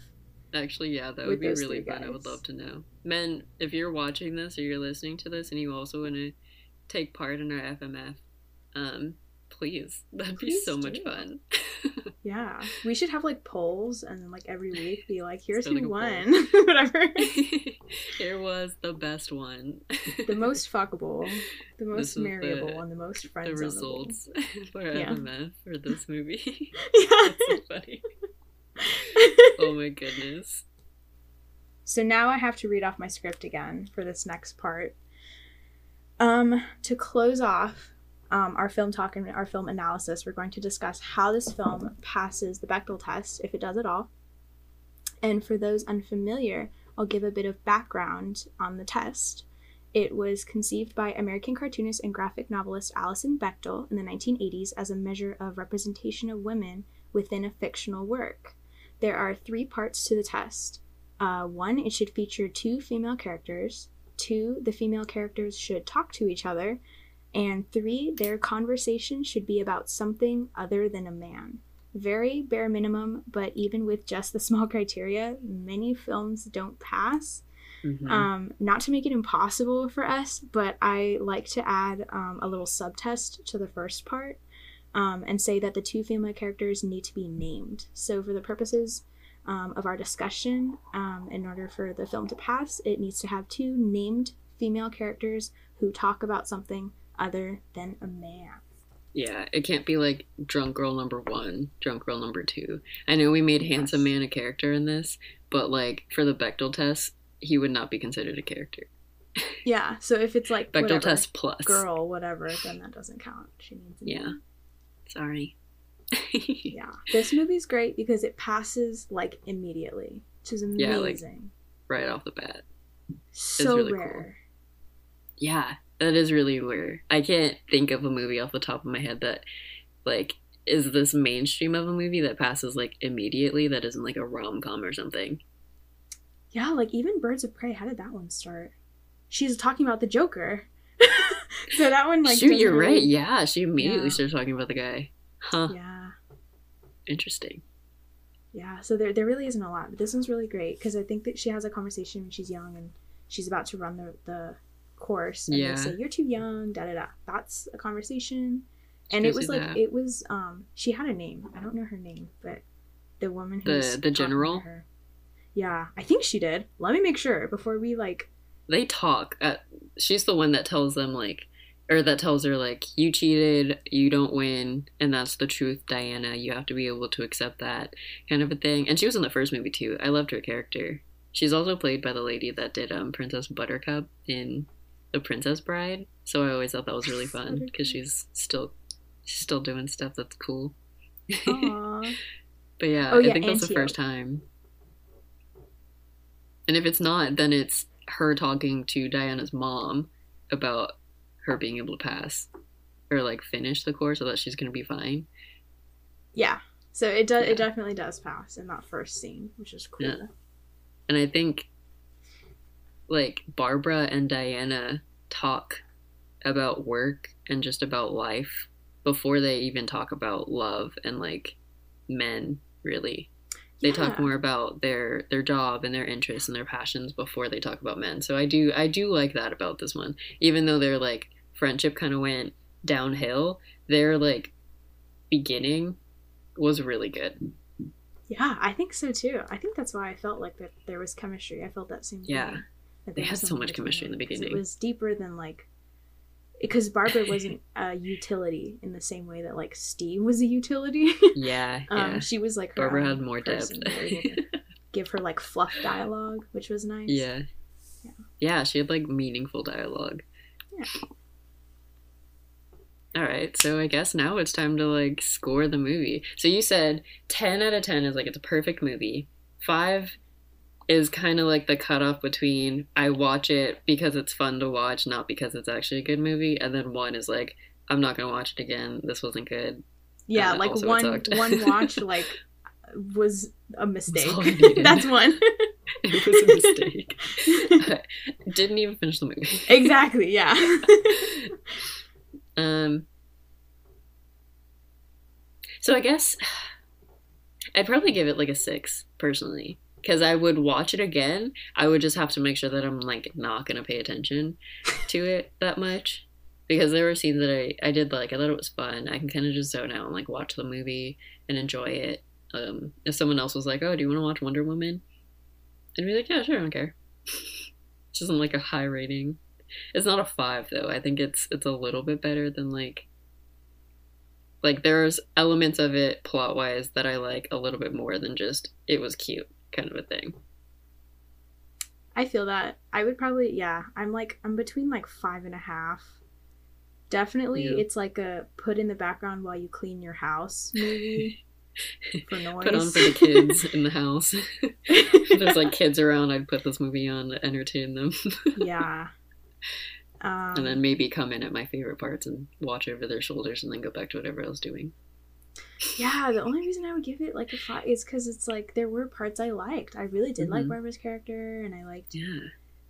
Actually, yeah, that would be really fun. I would love to know. Men, if you're watching this or you're listening to this and you also want to take part in our FMF, um, please. That'd be Please so much fun. Yeah, we should have like polls and then like every week be like, here's who won, whatever. Here was the best one. the most fuckable, the most is the- and the most the results for Yeah. FMF for this movie. Yeah. That's so funny. Oh my goodness. So now I have to read off my script again for this next part. Um, to close off um, our film talk and our film analysis, we're going to discuss how this film passes the Bechdel test, if it does at all. And for those unfamiliar, I'll give a bit of background on the test. It was conceived by American cartoonist and graphic novelist Alison Bechdel in the 1980s as a measure of representation of women within a fictional work. There are three parts to the test. Uh, one, it should feature two female characters. Two, the female characters should talk to each other. And three, their conversation should be about something other than a man. Very bare minimum, but even with just the small criteria, many films don't pass. Mhm. Um, not to make it impossible for us, but I like to add um, a little subtest to the first part um, and say that the two female characters need to be named. So, for the purposes um, of our discussion, um, in order for the film to pass, it needs to have two named female characters who talk about something other than a man. Yeah, it can't be like drunk girl number one, drunk girl number two. I know we made handsome man a character in this, but like for the Bechdel test, he would not be considered a character. Yeah, so if it's like Bechdel whatever, test plus. girl, whatever, then that doesn't count. She needs a Yeah. name. Sorry. yeah, this movie's great because it passes like immediately, which is amazing. Yeah, like, right off the bat. So really rare. Cool. Yeah, that is really rare. I can't think of a movie off the top of my head that like is this mainstream of a movie that passes like immediately that isn't like a rom com or something. Yeah, like even Birds of Prey. How did that one start? She's talking about the Joker. so that one like Shoot, you're right. Yeah, she immediately yeah. starts talking about the guy. Huh. Yeah. Interesting. Yeah, so there there really isn't a lot, but this one's really great because I think that she has a conversation when she's young and she's about to run the the course and yeah. they say you're too young, da da da. That's a conversation. And it was like that. it was um she had a name. I don't know her name but the woman who the the general? yeah i think she did. Let me make sure before we like they talk at, she's the one that tells them like or that tells her like you cheated you don't win and that's the truth diana. You have to be able to accept that kind of a thing. And she was in the first movie too. I loved her character. She's also played by the lady that did um princess buttercup in the princess bride so i always thought that was really fun because she's still she's still doing stuff that's cool. but yeah, oh, yeah, I think that's the first time. And if it's not, then it's her talking to Diana's mom about her being able to pass or like finish the course so that she's going to be fine. Yeah. So it does yeah. it definitely does pass in that first scene, which is cool. Yeah. And I think like Barbara and Diana talk about work and just about life before they even talk about love and like men really. They yeah. talk more about their their job and their interests and their passions before they talk about men. So i do i do like that about this one. Even though their like friendship kind of went downhill their like beginning was really good. Yeah i think so too. I think that's why i felt like that there was chemistry. I felt that same yeah they had so much chemistry in the beginning it was deeper than like because Barbara wasn't a utility in the same way that like Steve was a utility. yeah, um, yeah. She was like Barbara had more depth. give her like fluff dialogue, which was nice. Yeah. yeah, yeah. She had like meaningful dialogue. Yeah. All right, so I guess now it's time to like score the movie. So you said ten out of ten is like it's a perfect movie. Five is kind of like the cutoff between I watch it because it's fun to watch, not because it's actually a good movie, and then one is like I'm not gonna watch it again. This wasn't good. Yeah, like one one watch like was a mistake. That's one. it was a mistake. didn't even finish the movie. exactly. Yeah. um. So I guess I'd probably give it like a six personally because I would watch it again. I would just have to make sure that I'm like not gonna pay attention to it that much because there were scenes that I I did like. I thought it was fun. I can kind of just zone out and like watch the movie and enjoy it. Um, if someone else was like, "Oh, do you want to watch Wonder Woman?" I'd be like, "Yeah, sure, I don't care." Which isn't like a high rating. It's not a five though. I think it's it's a little bit better than like like there's elements of it plot wise that I like a little bit more than just it was cute kind of a thing. I feel that. I would probably yeah. I'm like I'm between like five and a half. Definitely, yeah. it's like a put in the background while you clean your house movie. for noise. Put on for the kids in the house. if there's like kids around, I'd put this movie on to entertain them. yeah. Um, and then maybe come in at my favorite parts and watch over their shoulders and then go back to whatever I was doing. Yeah, the only reason I would give it like a five is because it's like there were parts I liked. I really did mm-hmm. like Barbara's character, and I liked yeah.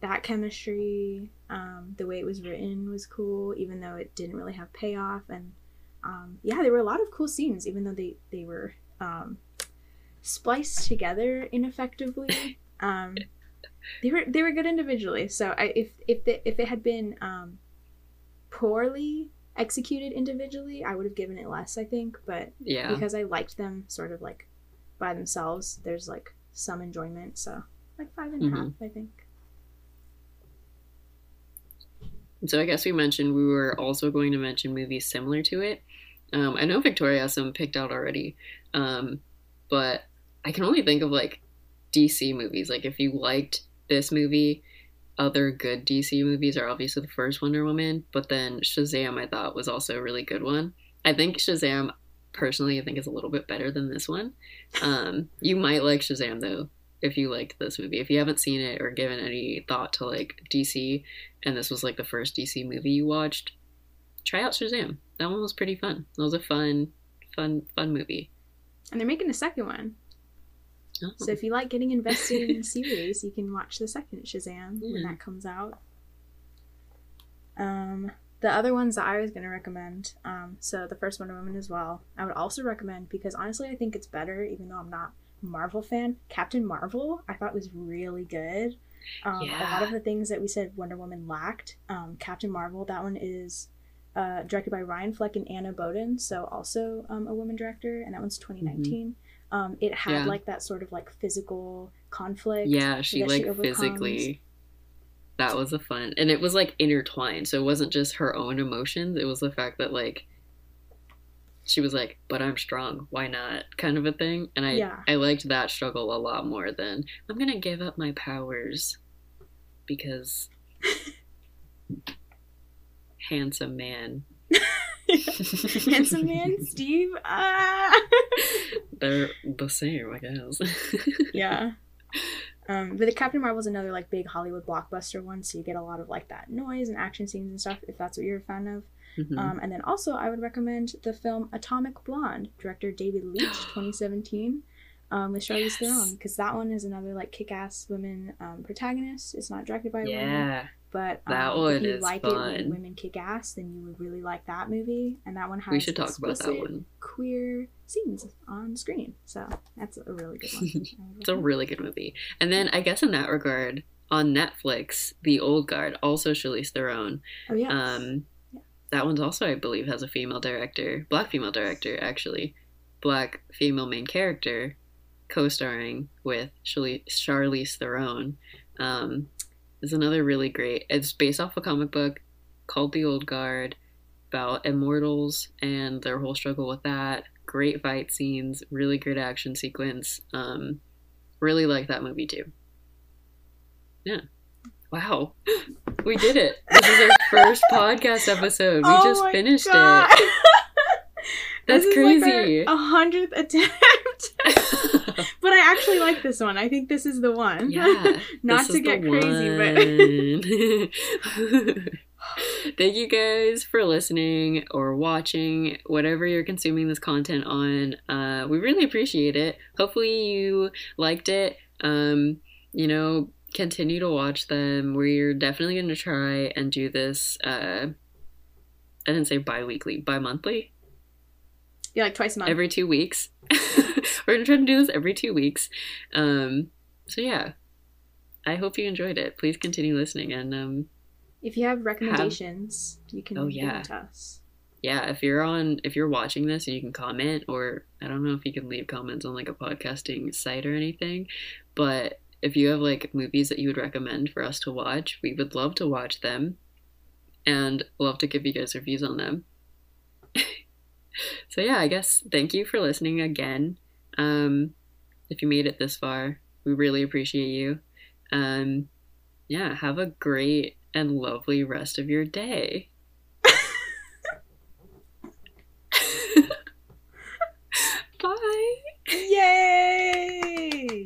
that chemistry. Um, the way it was written was cool, even though it didn't really have payoff. And um, yeah, there were a lot of cool scenes, even though they they were um, spliced together ineffectively. Um, they were they were good individually. So I, if if the, if it had been um, poorly executed individually, I would have given it less, I think. But yeah, because I liked them sort of like by themselves, there's like some enjoyment. So like five and mm-hmm. half, I think. So I guess we mentioned we were also going to mention movies similar to it. Um, I know Victoria has some picked out already, um, but I can only think of like DC movies. Like if you liked this movie, other good DC movies are obviously the first Wonder Woman, but then Shazam I thought was also a really good one. I think Shazam personally I think is a little bit better than this one. Um, you might like Shazam though if you liked this movie. If you haven't seen it or given any thought to like DC, and this was like the first DC movie you watched, try out Shazam. That one was pretty fun. That was a fun, fun, fun movie. And they're making a second one. Oh. So if you like getting invested in series, you can watch the second Shazam yeah. when that comes out. Um, the other ones that I was going to recommend, um, so the first Wonder Woman as well, I would also recommend because honestly I think it's better, even though I'm not a Marvel fan. Captain Marvel I thought was really good. Um, yeah. A lot of the things that we said Wonder Woman lacked, um, Captain Marvel, that one is uh, directed by Ryan Fleck and Anna Boden, so also um, a woman director, and that one's 2019. Mm-hmm. Um, it had yeah. like that sort of like physical conflict. Yeah, she like she physically. That was a fun, and it was like intertwined, so it wasn't just her own emotions. It was the fact that like she was like, "But I'm strong. Why not?" kind of a thing, and I yeah. I liked that struggle a lot more than I'm gonna give up my powers because handsome man. handsome man, Steve. Uh... They're the same, I guess. yeah. Um, but the Captain Marvel is another like big Hollywood blockbuster one, so you get a lot of like that noise and action scenes and stuff if that's what you're a fan of. Mm-hmm. Um, and then also I would recommend the film Atomic Blonde, director David Leitch, 2017, um, with Charlize yes. Theron, because that one is another like kick-ass women um, protagonist. It's not directed by a yeah. woman, but um, that one if you like fun. it when women kick ass, then you would really like that movie. And that one has we should talk about that one. Queer scenes on screen, so that's a really good one. it's a really good movie. And then I guess in that regard, on Netflix, The Old Guard, also Charlize Theron. Oh yeah. Um, yeah. that one's also, I believe, has a female director, black female director actually, black female main character, co-starring with Charlize Theron. Um, is another really great. It's based off a comic book called The Old Guard about immortals and their whole struggle with that. Great fight scenes, really great action sequence. Um, really like that movie too. Yeah. Wow. We did it. This is our first podcast episode. We oh just finished God. it. That's crazy. a hundredth attempt. but I actually like this one. I think this is the one. Yeah. Not to get crazy, but Thank you guys for listening or watching, whatever you're consuming this content on. Uh, we really appreciate it. Hopefully, you liked it. Um, you know, continue to watch them. We're definitely going to try and do this. Uh, I didn't say bi weekly, bi monthly. Yeah, like twice a month. Every two weeks. We're gonna try to do this every two weeks. Um, so yeah, I hope you enjoyed it. Please continue listening, and um, if you have recommendations, have... you can oh yeah to us. Yeah, if you're on, if you're watching this, and you can comment, or I don't know if you can leave comments on like a podcasting site or anything, but if you have like movies that you would recommend for us to watch, we would love to watch them, and love to give you guys reviews on them. so yeah, I guess thank you for listening again. Um, if you made it this far, we really appreciate you. Um, yeah, have a great and lovely rest of your day. Bye. Yay!